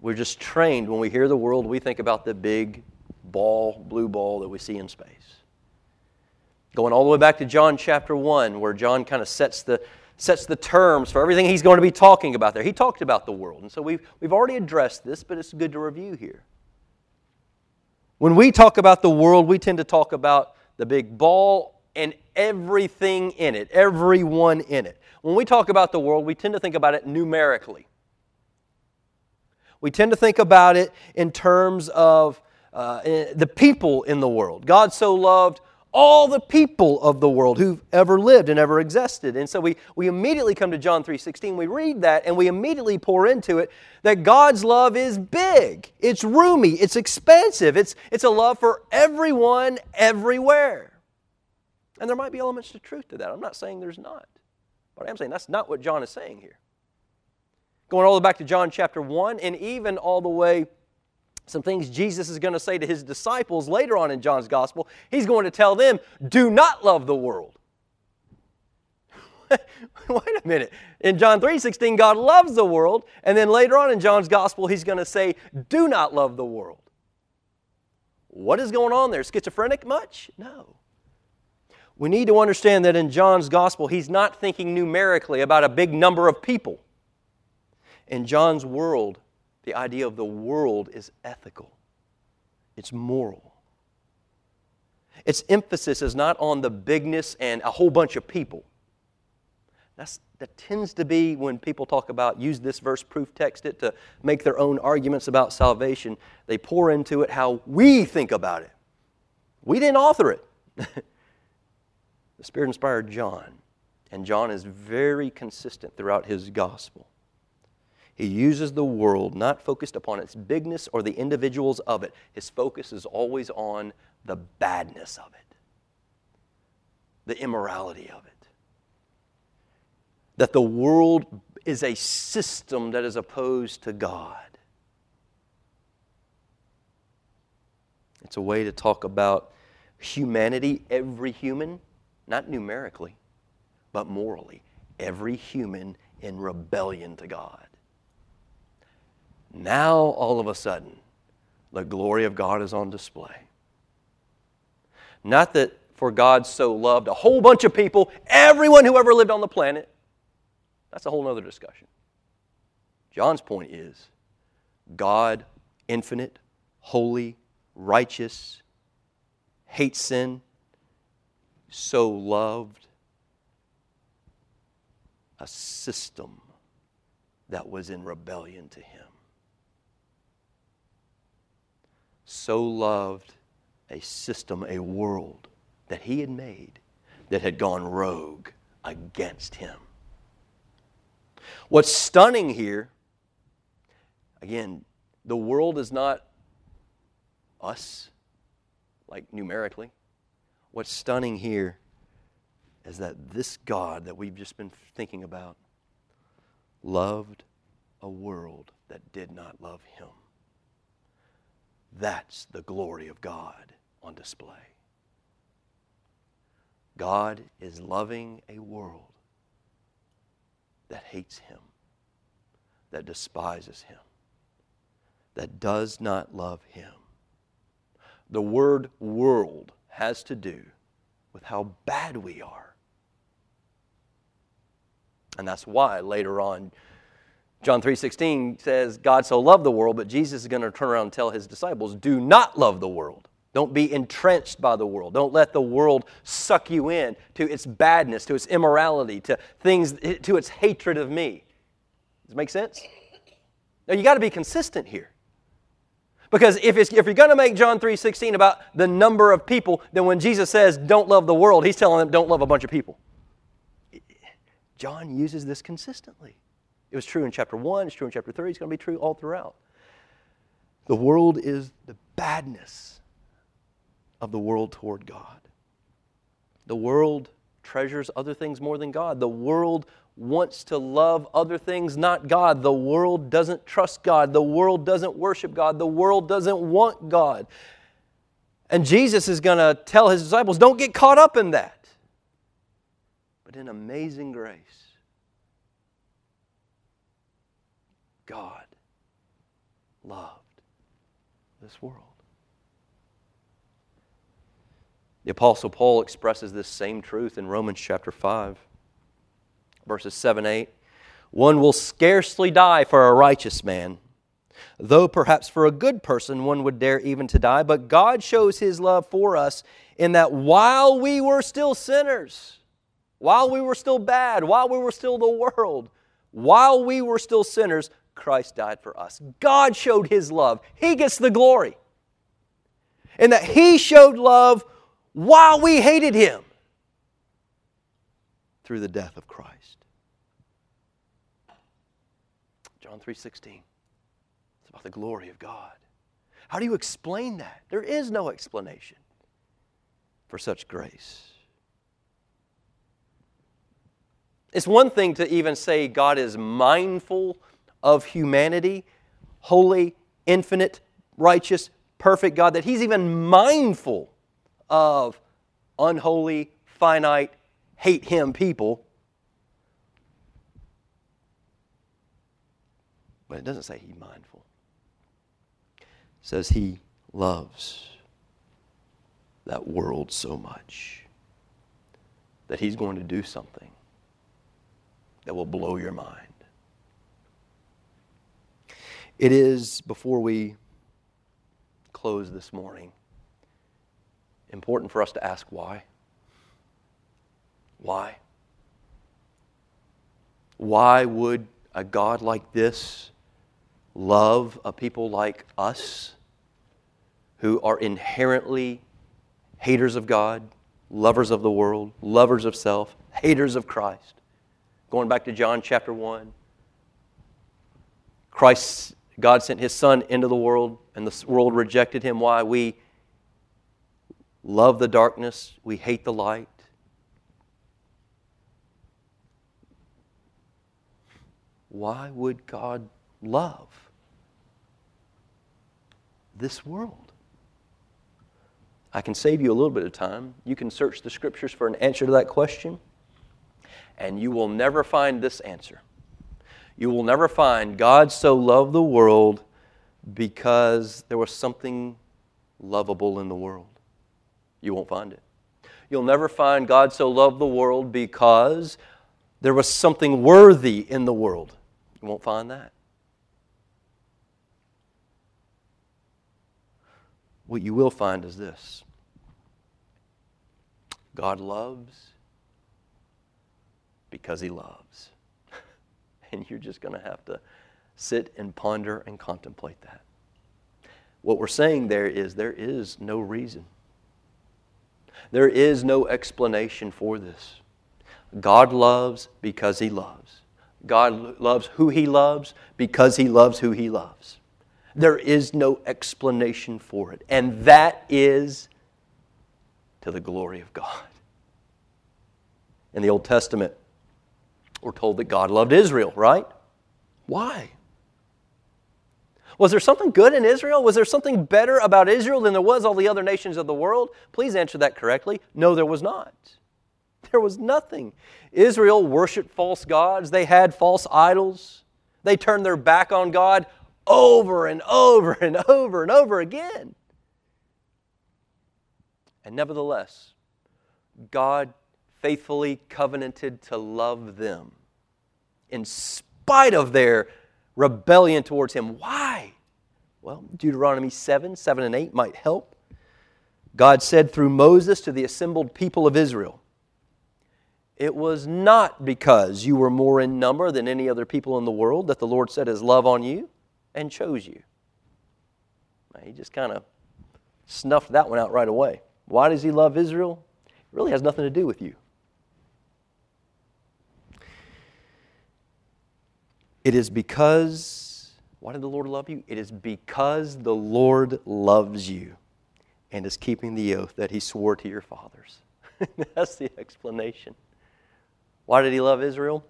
we're just trained when we hear the world, we think about the big ball, blue ball that we see in space. Going all the way back to John chapter 1, where John kind of sets the, sets the terms for everything he's going to be talking about there. He talked about the world. And so we've, we've already addressed this, but it's good to review here. When we talk about the world, we tend to talk about the big ball and everything in it, everyone in it. When we talk about the world, we tend to think about it numerically. We tend to think about it in terms of uh, the people in the world. God so loved all the people of the world who've ever lived and ever existed. And so we, we immediately come to John 3:16. We read that and we immediately pour into it that God's love is big, it's roomy, it's expansive, it's, it's a love for everyone, everywhere. And there might be elements of truth to that. I'm not saying there's not. But I am saying that's not what John is saying here. Going all the way back to John chapter 1 and even all the way some things Jesus is going to say to his disciples later on in John's gospel. He's going to tell them, do not love the world. *laughs* Wait a minute. In John 3:16, God loves the world, and then later on in John's gospel, he's going to say, do not love the world. What is going on there? Schizophrenic much? No. We need to understand that in John's gospel, he's not thinking numerically about a big number of people. In John's world, the idea of the world is ethical, it's moral. Its emphasis is not on the bigness and a whole bunch of people. That's, that tends to be when people talk about use this verse, proof text it to make their own arguments about salvation. They pour into it how we think about it. We didn't author it. *laughs* the Spirit inspired John, and John is very consistent throughout his gospel. He uses the world not focused upon its bigness or the individuals of it. His focus is always on the badness of it, the immorality of it. That the world is a system that is opposed to God. It's a way to talk about humanity, every human, not numerically, but morally, every human in rebellion to God. Now, all of a sudden, the glory of God is on display. Not that for God so loved a whole bunch of people, everyone who ever lived on the planet. That's a whole other discussion. John's point is God, infinite, holy, righteous, hates sin, so loved a system that was in rebellion to him. So loved a system, a world that he had made that had gone rogue against him. What's stunning here, again, the world is not us, like numerically. What's stunning here is that this God that we've just been thinking about loved a world that did not love him. That's the glory of God on display. God is loving a world that hates him, that despises him, that does not love him. The word world has to do with how bad we are. And that's why later on John 3:16 says God so loved the world, but Jesus is going to turn around and tell his disciples, "Do not love the world. Don't be entrenched by the world. Don't let the world suck you in to its badness, to its immorality, to things to its hatred of me." Does it make sense? Now you got to be consistent here. Because if, if you're going to make John 3.16 about the number of people, then when Jesus says don't love the world, he's telling them don't love a bunch of people. John uses this consistently. It was true in chapter 1, it's true in chapter 3, it's going to be true all throughout. The world is the badness of the world toward God. The world treasures other things more than God. The world wants to love other things, not God. The world doesn't trust God. The world doesn't worship God. The world doesn't want God. And Jesus is going to tell his disciples don't get caught up in that. But in amazing grace, God loved this world. The Apostle Paul expresses this same truth in Romans chapter 5, verses 7 8. One will scarcely die for a righteous man, though perhaps for a good person one would dare even to die. But God shows his love for us in that while we were still sinners, while we were still bad, while we were still the world, while we were still sinners, Christ died for us. God showed his love. He gets the glory. And that he showed love while we hated him through the death of Christ. John 3:16. It's about the glory of God. How do you explain that? There is no explanation for such grace. It's one thing to even say God is mindful of humanity, holy, infinite, righteous, perfect God, that He's even mindful of unholy, finite, hate Him people. But it doesn't say He's mindful. It says He loves that world so much that He's going to do something that will blow your mind. It is, before we close this morning, important for us to ask why. Why? Why would a God like this love a people like us who are inherently haters of God, lovers of the world, lovers of self, haters of Christ? Going back to John chapter 1, Christ God sent his son into the world, and the world rejected him. Why? We love the darkness, we hate the light. Why would God love this world? I can save you a little bit of time. You can search the scriptures for an answer to that question, and you will never find this answer you will never find God so loved the world because there was something lovable in the world. You won't find it. You'll never find God so loved the world because there was something worthy in the world. You won't find that. What you will find is this God loves because He loves *laughs* and you're just going to have to sit and ponder and contemplate that. What we're saying there is there is no reason. There is no explanation for this. God loves because He loves. God loves who He loves because He loves who He loves. There is no explanation for it. And that is to the glory of God. In the Old Testament, we're told that God loved Israel, right? Why? Was there something good in Israel? Was there something better about Israel than there was all the other nations of the world? Please answer that correctly. No, there was not. There was nothing. Israel worshiped false gods, they had false idols, they turned their back on God over and over and over and over again. And nevertheless, God faithfully covenanted to love them in spite of their rebellion towards Him. Why? Well, Deuteronomy 7 7 and 8 might help. God said through Moses to the assembled people of Israel, It was not because you were more in number than any other people in the world that the Lord set His love on you and chose you. He just kind of snuffed that one out right away. Why does He love Israel? It really has nothing to do with you. It is because, why did the Lord love you? It is because the Lord loves you and is keeping the oath that He swore to your fathers. *laughs* That's the explanation. Why did He love Israel?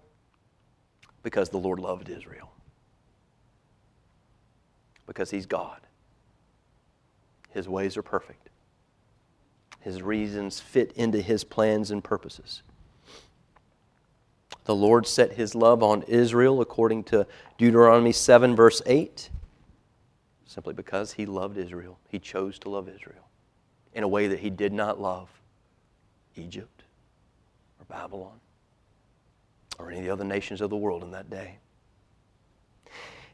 Because the Lord loved Israel. Because He's God. His ways are perfect. His reasons fit into His plans and purposes. The Lord set his love on Israel according to Deuteronomy 7, verse 8, simply because he loved Israel. He chose to love Israel in a way that he did not love Egypt or Babylon or any of the other nations of the world in that day.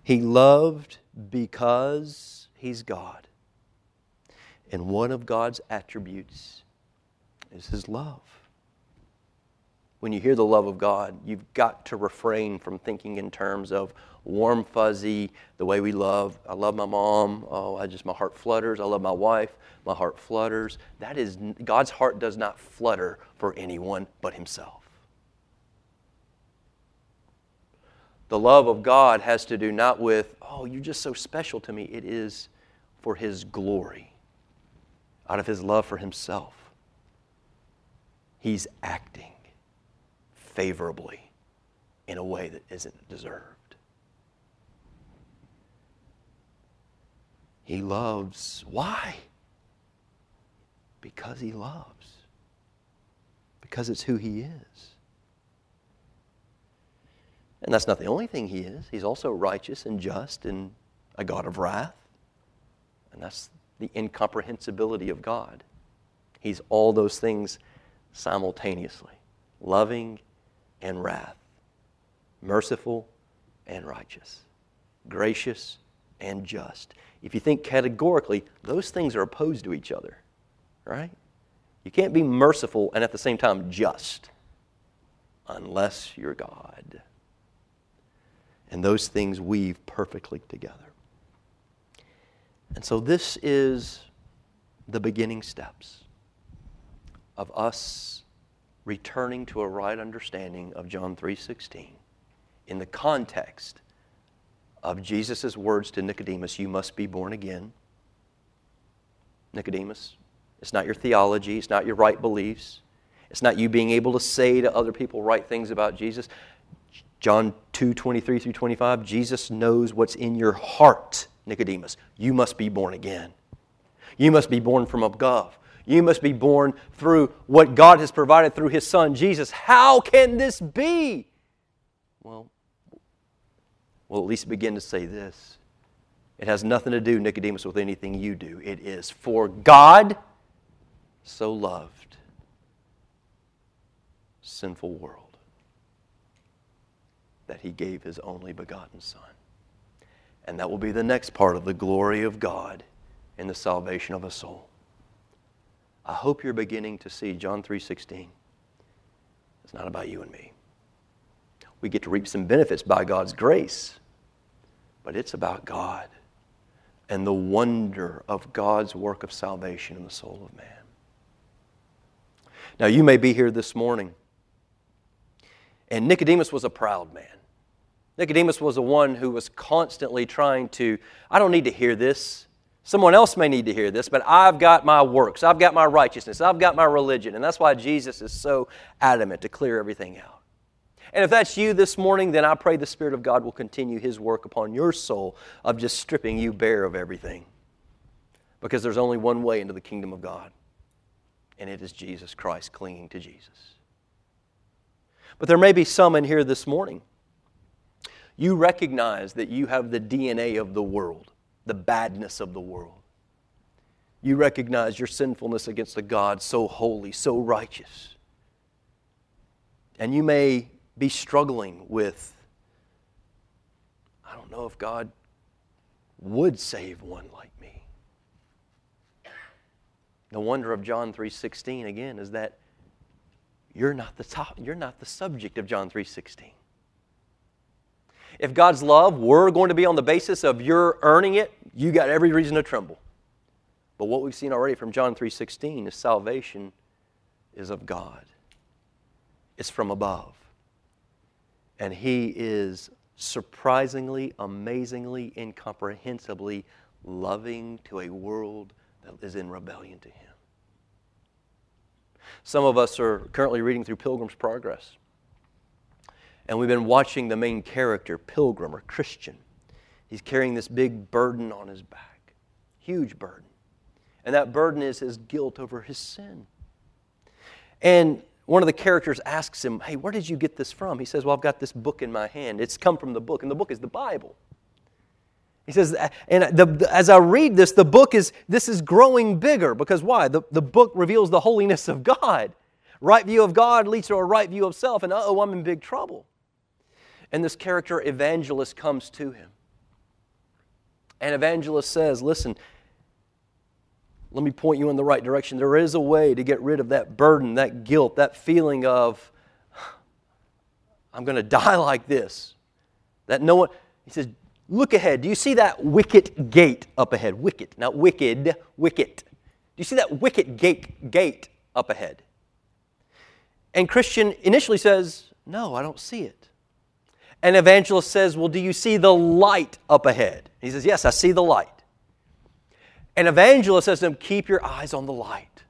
He loved because he's God. And one of God's attributes is his love when you hear the love of God, you've got to refrain from thinking in terms of warm, fuzzy, the way we love. I love my mom. Oh, I just, my heart flutters. I love my wife. My heart flutters. That is, God's heart does not flutter for anyone but Himself. The love of God has to do not with, oh, you're just so special to me. It is for His glory, out of His love for Himself. He's acting favorably in a way that isn't deserved. He loves. Why? Because he loves. Because it's who he is. And that's not the only thing he is. He's also righteous and just and a God of wrath. And that's the incomprehensibility of God. He's all those things simultaneously loving and wrath, merciful and righteous, gracious and just. If you think categorically, those things are opposed to each other, right? You can't be merciful and at the same time just unless you're God. And those things weave perfectly together. And so this is the beginning steps of us returning to a right understanding of John 3:16 in the context of Jesus' words to Nicodemus, you must be born again. Nicodemus, it's not your theology, it's not your right beliefs. It's not you being able to say to other people right things about Jesus. John 2 23 through 25, Jesus knows what's in your heart, Nicodemus. You must be born again. You must be born from above. You must be born through what God has provided through His Son, Jesus. How can this be? Well, we'll at least begin to say this. It has nothing to do, Nicodemus, with anything you do. It is for God so loved sinful world that he gave his only begotten Son. And that will be the next part of the glory of God in the salvation of a soul. I hope you're beginning to see John 3:16. It's not about you and me. We get to reap some benefits by God's grace, but it's about God. and the wonder of God's work of salvation in the soul of man. Now, you may be here this morning, and Nicodemus was a proud man. Nicodemus was the one who was constantly trying to, I don't need to hear this. Someone else may need to hear this, but I've got my works, I've got my righteousness, I've got my religion. And that's why Jesus is so adamant to clear everything out. And if that's you this morning, then I pray the Spirit of God will continue His work upon your soul of just stripping you bare of everything. Because there's only one way into the kingdom of God, and it is Jesus Christ clinging to Jesus. But there may be some in here this morning. You recognize that you have the DNA of the world, the badness of the world. You recognize your sinfulness against a God so holy, so righteous. And you may be struggling with I don't know if God would save one like me. The wonder of John 3:16 again is that you're not the top you're not the subject of John 3:16. If God's love were going to be on the basis of your earning it, you got every reason to tremble. But what we've seen already from John 3:16 is salvation is of God. It's from above. And He is surprisingly, amazingly, incomprehensibly loving to a world that is in rebellion to Him. Some of us are currently reading through Pilgrim's Progress. And we've been watching the main character, Pilgrim or Christian. He's carrying this big burden on his back, huge burden. And that burden is his guilt over his sin. And one of the characters asks him, Hey, where did you get this from? He says, Well, I've got this book in my hand. It's come from the book, and the book is the Bible. He says, and the, as I read this, the book is, this is growing bigger because why? The, the book reveals the holiness of God. Right view of God leads to a right view of self, and oh, I'm in big trouble. And this character evangelist comes to him. And evangelist says, Listen, let me point you in the right direction. There is a way to get rid of that burden, that guilt, that feeling of, I'm going *laughs* to die like this. That no one, he says, look ahead. Do you see that wicket gate up ahead? Wicket, not wicked, wicket. Do you see that wicket gate, gate up ahead? And Christian initially says, No, I don't see it. And evangelist says, Well, do you see the light up ahead? He says, Yes, I see the light. And evangelist says to him, Keep your eyes on the light.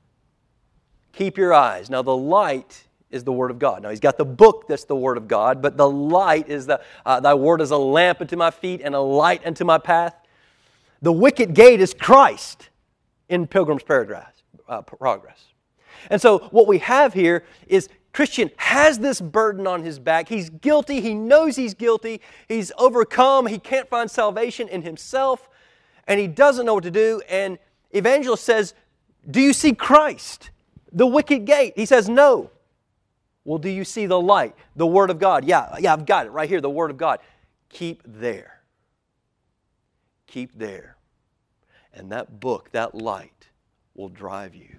Keep your eyes. Now, the light is the Word of God. Now, he's got the book that's the Word of God, but the light is the, uh, Thy Word is a lamp unto my feet and a light unto my path. The wicket gate is Christ in Pilgrim's uh, Progress. And so, what we have here is Christian has this burden on his back. He's guilty. He knows he's guilty. He's overcome. He can't find salvation in himself and he doesn't know what to do. And evangelist says, Do you see Christ? The wicket gate. He says, No. Well, do you see the light? The Word of God. Yeah, yeah, I've got it right here, the Word of God. Keep there. Keep there. And that book, that light, will drive you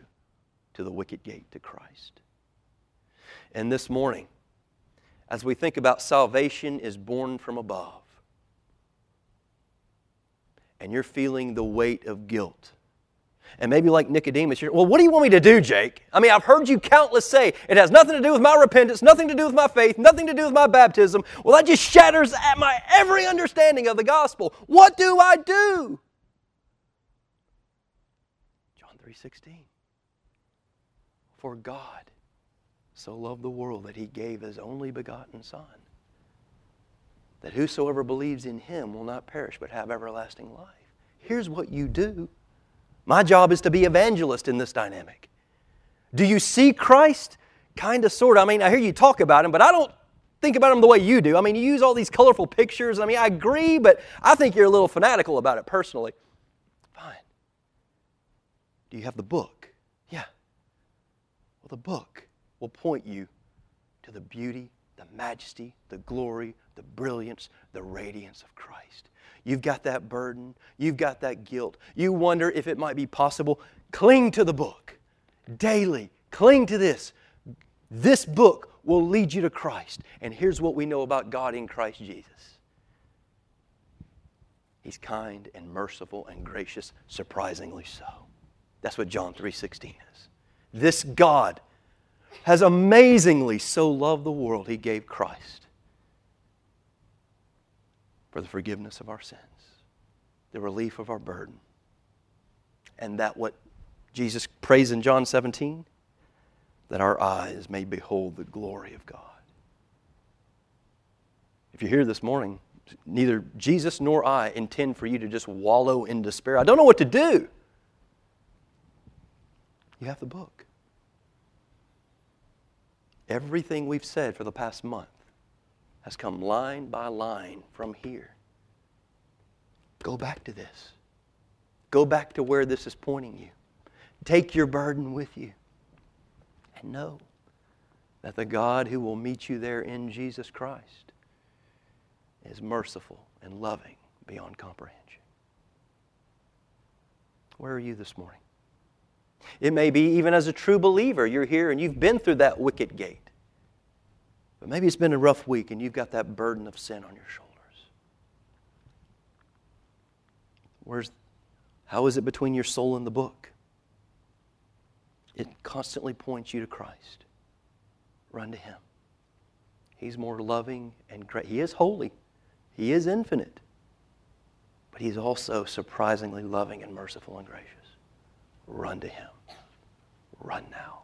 to the wicket gate to Christ. And this morning, as we think about salvation is born from above, and you're feeling the weight of guilt. And maybe like Nicodemus, you're, well, what do you want me to do, Jake? I mean, I've heard you countless say it has nothing to do with my repentance, nothing to do with my faith, nothing to do with my baptism. Well, that just shatters at my every understanding of the gospel. What do I do? John 3:16. For God so loved the world that he gave his only begotten son that whosoever believes in him will not perish but have everlasting life. Here's what you do. My job is to be evangelist in this dynamic. Do you see Christ? Kind of, sort of. I mean, I hear you talk about him, but I don't think about him the way you do. I mean, you use all these colorful pictures. I mean, I agree, but I think you're a little fanatical about it personally. Fine. Do you have the book? Yeah. Well, the book will point you to the beauty, the majesty, the glory, the brilliance, the radiance of Christ. You've got that burden, you've got that guilt. You wonder if it might be possible. Cling to the book daily. Cling to this. This book will lead you to Christ. And here's what we know about God in Christ Jesus He's kind and merciful and gracious, surprisingly so. That's what John 3:16 is. This God has amazingly so loved the world he gave Christ for the forgiveness of our sins, the relief of our burden. And that what Jesus prays in John 17 that our eyes may behold the glory of God. If you're here this morning, neither Jesus nor I intend for you to just wallow in despair. I don't know what to do. You have the book. Everything we've said for the past month has come line by line from here. Go back to this. Go back to where this is pointing you. Take your burden with you. And know that the God who will meet you there in Jesus Christ is merciful and loving beyond comprehension. Where are you this morning? It may be even as a true believer, you're here and you've been through that wicket gate. But maybe it's been a rough week and you've got that burden of sin on your shoulders. Where's, how is it between your soul and the book? It constantly points you to Christ. Run to Him. He's more loving and great. He is holy, He is infinite, but He's also surprisingly loving and merciful and gracious. Run to Him. Run now.